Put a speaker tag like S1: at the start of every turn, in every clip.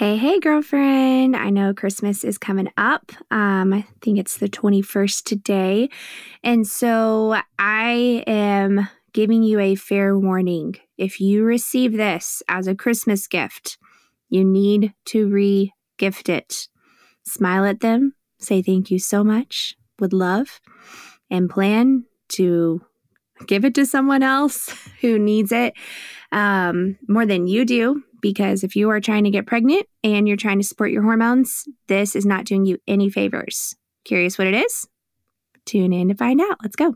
S1: Hey, hey, girlfriend. I know Christmas is coming up. Um, I think it's the 21st today. And so I am giving you a fair warning. If you receive this as a Christmas gift, you need to re gift it. Smile at them, say thank you so much with love, and plan to give it to someone else who needs it um, more than you do because if you are trying to get pregnant and you're trying to support your hormones, this is not doing you any favors. Curious what it is? Tune in to find out. Let's go.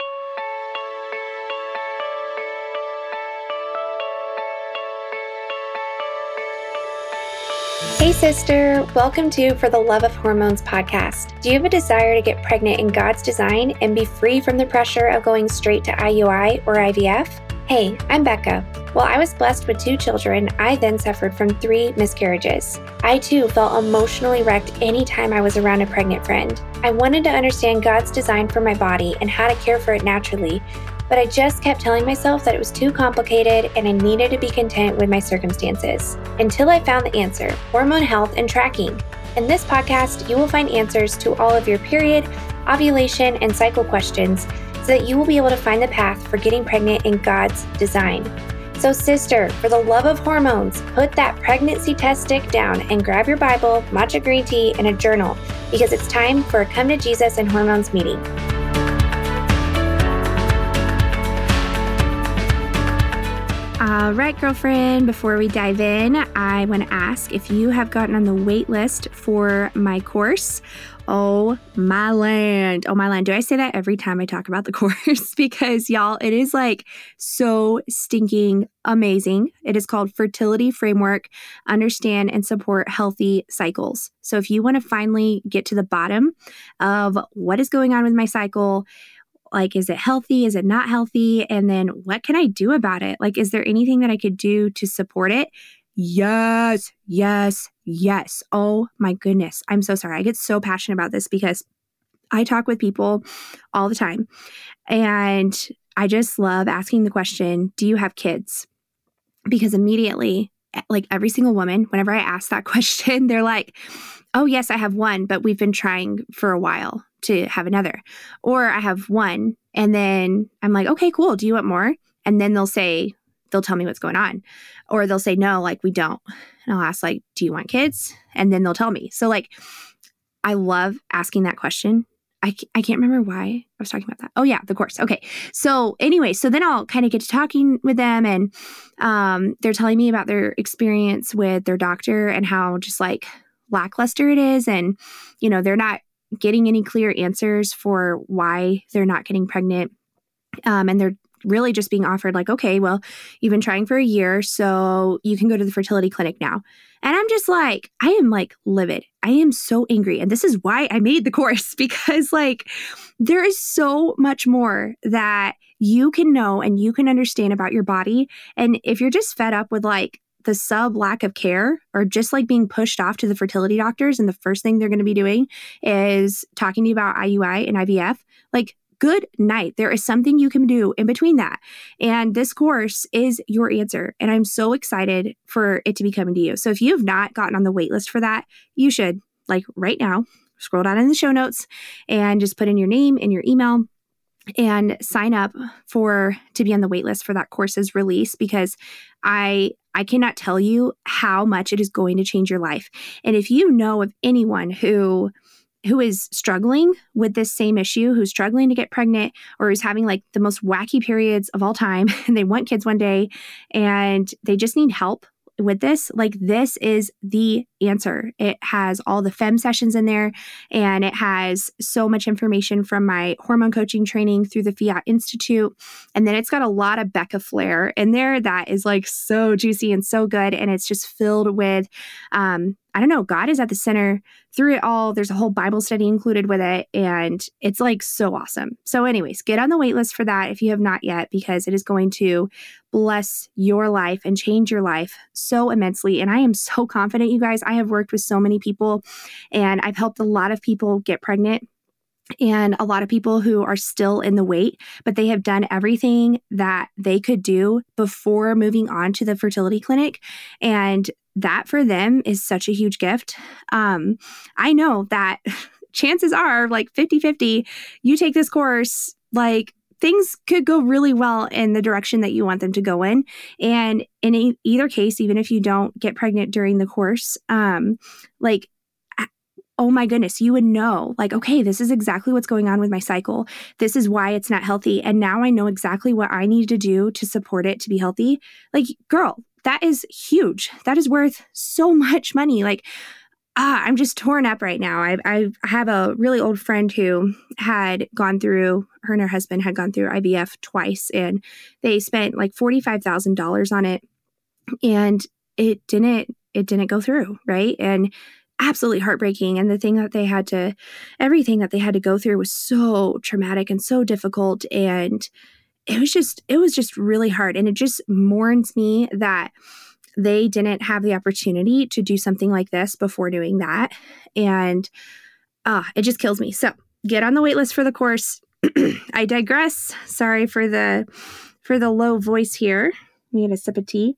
S1: Hey, sister. Welcome to For the Love of Hormones podcast. Do you have a desire to get pregnant in God's design and be free from the pressure of going straight to IUI or IVF? Hey, I'm Bekah. While I was blessed with two children, I then suffered from three miscarriages. I too felt emotionally wrecked anytime I was around a pregnant friend. I wanted to understand God's design for my body and how to care for it naturally, but I just kept telling myself that it was too complicated and I needed to be content with my circumstances. Until I found the answer hormone health and tracking. In this podcast, you will find answers to all of your period, ovulation, and cycle questions so that you will be able to find the path for getting pregnant in God's design. So, sister, for the love of hormones, put that pregnancy test stick down and grab your Bible, matcha green tea, and a journal because it's time for a Come to Jesus and Hormones meeting. All right, girlfriend, before we dive in, I want to ask if you have gotten on the wait list for my course Oh my land. Oh my land. Do I say that every time I talk about the course? because y'all, it is like so stinking amazing. It is called Fertility Framework Understand and Support Healthy Cycles. So if you want to finally get to the bottom of what is going on with my cycle, like is it healthy is it not healthy and then what can i do about it like is there anything that i could do to support it Yes, yes, yes. Oh my goodness. I'm so sorry. I get so passionate about this because I talk with people all the time and I just love asking the question Do you have kids? Because immediately, eh, like every single woman, whenever I ask that question, they're like, Oh, yes, I have one, but we've been trying for a while to have another. Or I have one. And then I'm like, Okay, cool. Do you want more? And then they'll say, they'll tell me what's going on or they'll say no like we don't and i'll ask like do you want kids and then they'll tell me so like i love asking that question I, I can't remember why I was talking about that. Oh yeah, the course. Okay. So anyway, so then I'll kind of get to talking with them and um, they're telling me about their experience with their doctor and how just like lackluster it is. And, you know, they're not getting any clear answers for why they're not getting pregnant. Um, and they're really just being offered, like, okay, well, you've been trying for a year, so you can go to the fertility clinic now. And I'm just like, I am like livid. I am so angry. And this is why I made the course because, like, there is so much more that you can know and you can understand about your body. And if you're just fed up with like the sub lack of care or just like being pushed off to the fertility doctors, and the first thing they're going to be doing is talking to you about IUI and IVF, like good night. There is something you can do in between that. And this course is your answer. And I'm so excited for it to be coming to you. So if you have not gotten on the wait list for that, you should, like right now, scroll down in the show notes and just put in your name and your email and sign up for to be on the waitlist for that course's release because I I cannot tell you how much it is going to change your life. And if you know of anyone who who is struggling with this same issue, who's struggling to get pregnant or who's having like the most wacky periods of all time and they want kids one day and they just need help with this, like this is the answer. It has all the FEM sessions in there and it has so much information from my hormone coaching training through the Fiat Institute. And then it's got a lot of Bekah flair in there that is like so juicy and so good. And it's just filled with um, I don't know, God is at the center through it all. There's a whole Bible study included with it, and it's like so awesome. So, anyways, get on the wait list for that if you have not yet, because it is going to bless your life and change your life so immensely. And I am so confident, you guys. I have worked with so many people, and I've helped a lot of people get pregnant and a lot of people who are still in the wait, but they have done everything that they could do before moving on to the fertility clinic. And that for them is such a huge gift. Um, I know that chances are like 50 50, you take this course, like things could go really well in the direction that you want them to go in. And in e- either case, even if you don't get pregnant during the course, um, like oh my goodness, you would know, like, okay, this is exactly what's going on with my cycle. This is why it's not healthy. And now I know exactly what I need to do to support it to be healthy. Like, girl, that is huge. That is worth so much money. Like, ah, I'm just torn up right now. I, I have a really old friend who had gone through, her and her husband had gone through IVF twice, and they spent like $45,000 on it. And it didn't, it didn't go through, right? And absolutely heartbreaking. And the thing that they had to, everything that they had to go through was so traumatic and so difficult. And it was just, it was just really hard. And it just mourns me that they didn't have the opportunity to do something like this before doing that. And uh, it just kills me. So get on the wait list for the course. I digress. Sorry for the for the low voice here. Me get a sip of tea.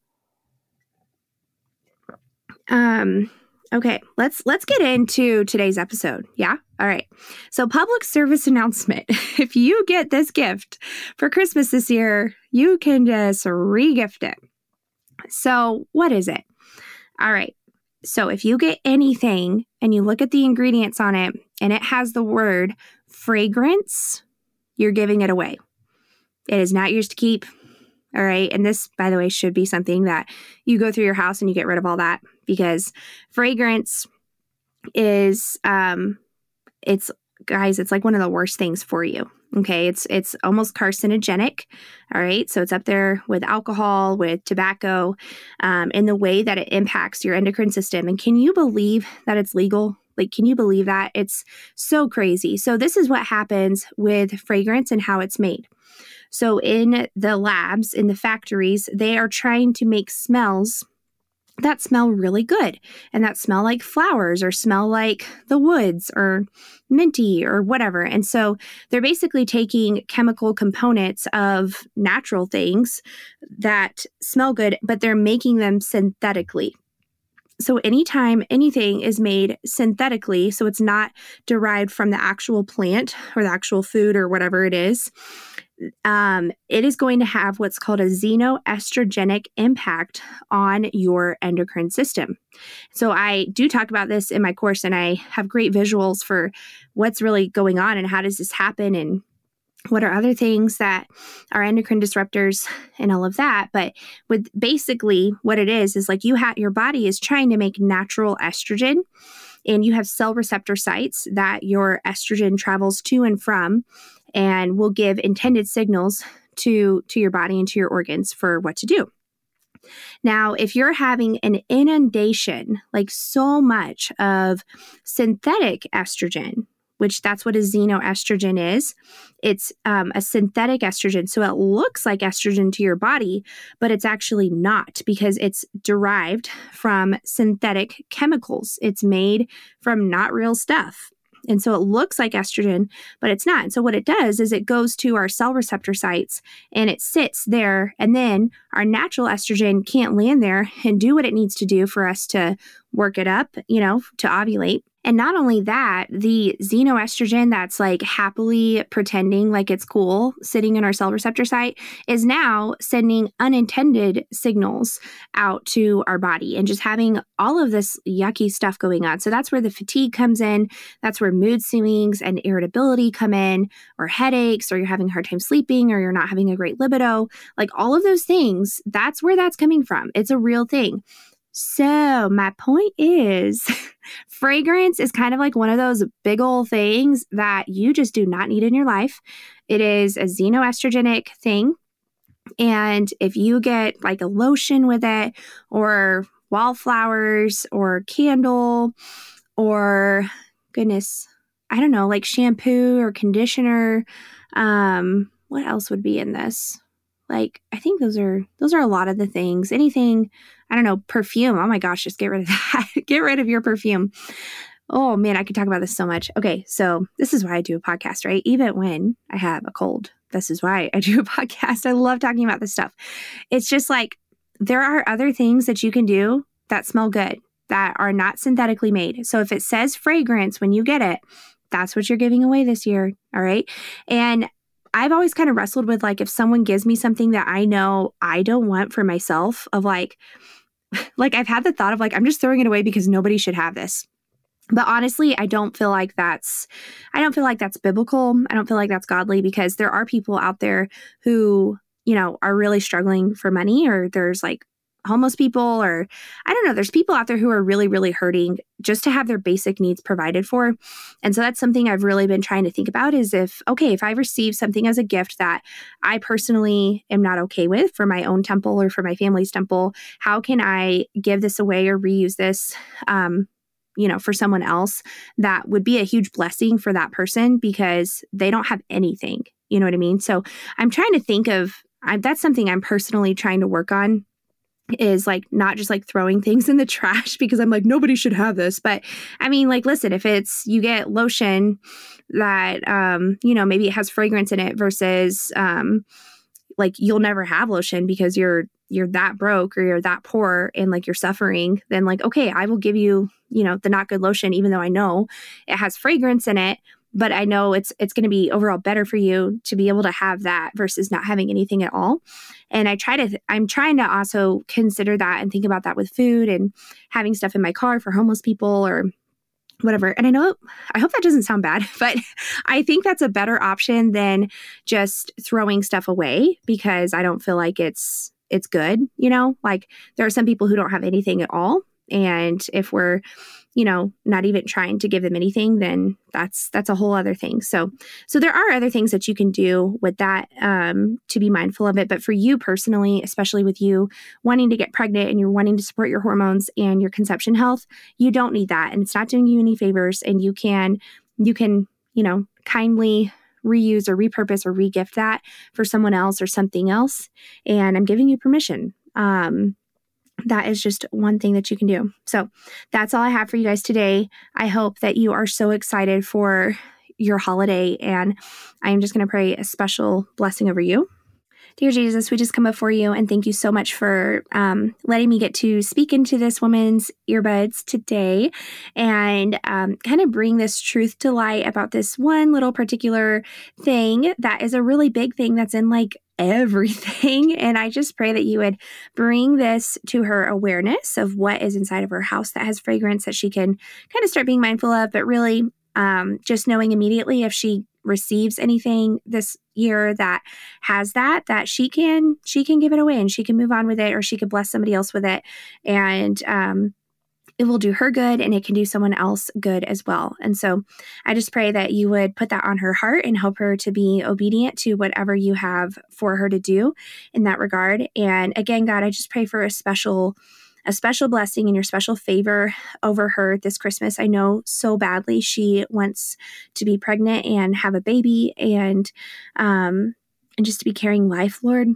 S1: Um, okay, let's let's get into today's episode. Yeah? All right. So public service announcement. If you get this gift for Christmas this year, you can just regift it. So, what is it? All right. So, if you get anything and you look at the ingredients on it and it has the word fragrance, you're giving it away. It is not yours to keep. All right. And this, by the way, should be something that you go through your house and you get rid of all that because fragrance is, um, it's, guys, it's like one of the worst things for you. Okay, it's it's almost carcinogenic. All right, so it's up there with alcohol, with tobacco, um, in the way that it impacts your endocrine system. And can you believe that it's legal? Like, can you believe that? It's so crazy. So this is what happens with fragrance and how it's made. So in the labs, in the factories, they are trying to make smells that smell really good and that smell like flowers or smell like the woods or minty or whatever. And so they're basically taking chemical components of natural things that smell good, but they're making them synthetically. So, anytime anything is made synthetically, so it's not derived from the actual plant or the actual food or whatever it is, um, it is going to have what's called a xenoestrogenic impact on your endocrine system. So, I do talk about this in my course, and I have great visuals for what's really going on and how does this happen and what are other things that are endocrine disruptors and all of that but with basically what it is is like you have your body is trying to make natural estrogen and you have cell receptor sites that your estrogen travels to and from and will give intended signals to to your body and to your organs for what to do. Now, if you're having an inundation, like so much of synthetic estrogen, which that's what a xenoestrogen is. It's um, a synthetic estrogen. So it looks like estrogen to your body, but it's actually not because it's derived from synthetic chemicals. It's made from not real stuff. And so it looks like estrogen, but it's not. And so what it does is it goes to our cell receptor sites and it sits there. And then our natural estrogen can't land there and do what it needs to do for us to work it up, you know, to ovulate. And not only that, the xenoestrogen that's like happily pretending like it's cool sitting in our cell receptor site is now sending unintended signals out to our body and just having all of this yucky stuff going on. So that's where the fatigue comes in. That's where mood swings and irritability come in, or headaches, or you're having a hard time sleeping, or you're not having a great libido. Like all of those things, that's where that's coming from. It's a real thing. So, my point is fragrance is kind of like one of those big old things that you just do not need in your life. It is a xenoestrogenic thing. And if you get like a lotion with it, or wallflowers, or candle, or goodness, I don't know, like shampoo or conditioner, um, what else would be in this? Like, I think those are those are a lot of the things. Anything I don't know, perfume. Oh my gosh, just get rid of that. get rid of your perfume. Oh man, I could talk about this so much. Okay, so this is why I do a podcast, right? Even when I have a cold, this is why I do a podcast. I love talking about this stuff. It's just like there are other things that you can do that smell good, that are not synthetically made. So if it says fragrance when you get it, that's what you're giving away this year. All right. And I've always kind of wrestled with like if someone gives me something that I know I don't want for myself, of like, like I've had the thought of like, I'm just throwing it away because nobody should have this. But honestly, I don't feel like that's I don't feel like that's biblical. I don't feel like that's godly because there are people out there who, you know, are really struggling for money or there's like homeless people or I don't know, there's people out there who are really really hurting just to have their basic needs provided for. And so that's something I've really been trying to think about is if okay, if I receive something as a gift that I personally am not okay with for my own temple or for my family's temple, how can I give this away or reuse this um you know, for someone else, that would be a huge blessing for that person because they don't have anything. You know what I mean? So I'm trying to think of I, that's something I'm personally trying to work on is like not just like throwing things in the trash because I'm like nobody should have this but I mean like listen if it's you get lotion that um you know maybe it has fragrance in it versus um like you'll never have lotion because you're you're that broke or you're that poor and like you're suffering, then like, okay, I will give you, you know, the not good lotion, even though I know it has fragrance in it, but I know it's it's going to be overall better for you to be able to have that versus not having anything at all. And I try to I'm trying to also consider that and think about that with food and having stuff in my car for homeless people or whatever. And I know, I hope that doesn't sound bad, but I think that's a better option than just throwing stuff away because I don't feel like it's it's good, you know? Like there are some people who don't have anything at all and if we're you know not even trying to give them anything then that's that's a whole other thing so so there are other things that you can do with that um, to be mindful of it but for you personally especially with you wanting to get pregnant and you're wanting to support your hormones and your conception health you don't need that and it's not doing you any favors and you can you can you know kindly reuse or repurpose or regift that for someone else or something else. And I'm giving you permission. Um, that is just one thing that you can do. So that's all I have for you guys today. I hope that you are so excited for your holiday. And I'm just going to pray a special blessing over you. Dear Jesus, we just come before you and thank you so much for um, letting me get to speak into this woman's earbuds today and um, kind of bring this truth to light about this one little particular thing that is a really big thing that's in like everything. And I just pray that you would bring this to her awareness of what is inside of her house that has fragrance that she can kind of start being mindful of, but really um, just knowing immediately if she receives anything this year that has that that she can she can give it away and she can move on with it or she could bless somebody else with it and um it will do her good and it can do someone else good as well. And so I just pray that you would put that on her heart and help her to be obedient to whatever you have for her to do in that regard. And again, God, I just pray for a special a special blessing and your special favor over her this Christmas. I know so badly she wants to be pregnant and have a baby and um and just to be carrying life, Lord.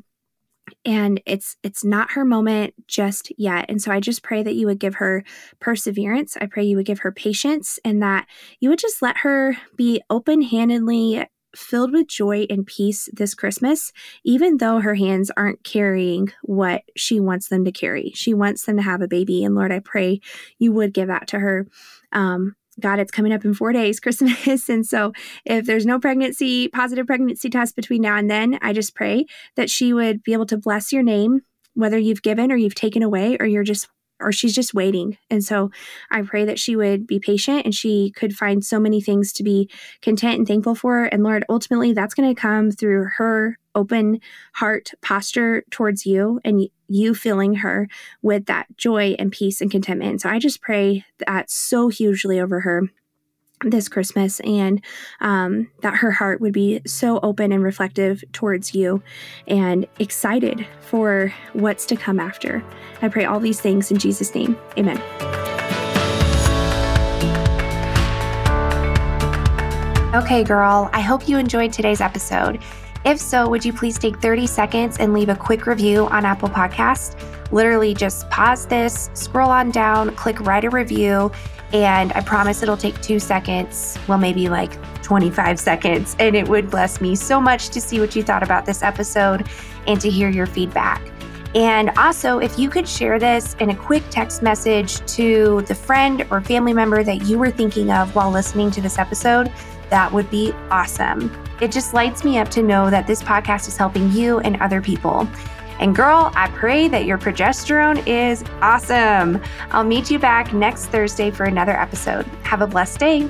S1: And it's it's not her moment just yet. And so I just pray that you would give her perseverance. I pray you would give her patience and that you would just let her be open-handedly filled with joy and peace this Christmas, even though her hands aren't carrying what she wants them to carry. She wants them to have a baby. And Lord, I pray you would give that to her. Um, God, it's coming up in four days, Christmas. And so, if there's no pregnancy, positive pregnancy test between now and then, I just pray that she would be able to bless your name, whether you've given or you've taken away, or you're just or she's just waiting. And so I pray that she would be patient and she could find so many things to be content and thankful for. And Lord, ultimately, that's going to come through her open heart posture towards you and you filling her with that joy and peace and contentment. So I just pray that so hugely over her this Christmas and um, that her heart would be so open and reflective towards you and excited for what's to come after. I pray all these things in Jesus' name. Amen. Okay, girl, I hope you enjoyed today's episode. If so, would you please take 30 seconds and leave a quick review on Apple Podcast? Literally just pause this, scroll on down, click write a review and I promise it'll take two seconds, well, maybe like 25 seconds. And it would bless me so much to see what you thought about this episode and to hear your feedback. And also, if you could share this in a quick text message to the friend or family member that you were thinking of while listening to this episode, that would be awesome. It just lights me up to know that this podcast is helping you and other people. And girl, I pray that your progesterone is awesome. I'll meet you back next Thursday for another episode. Have a blessed day.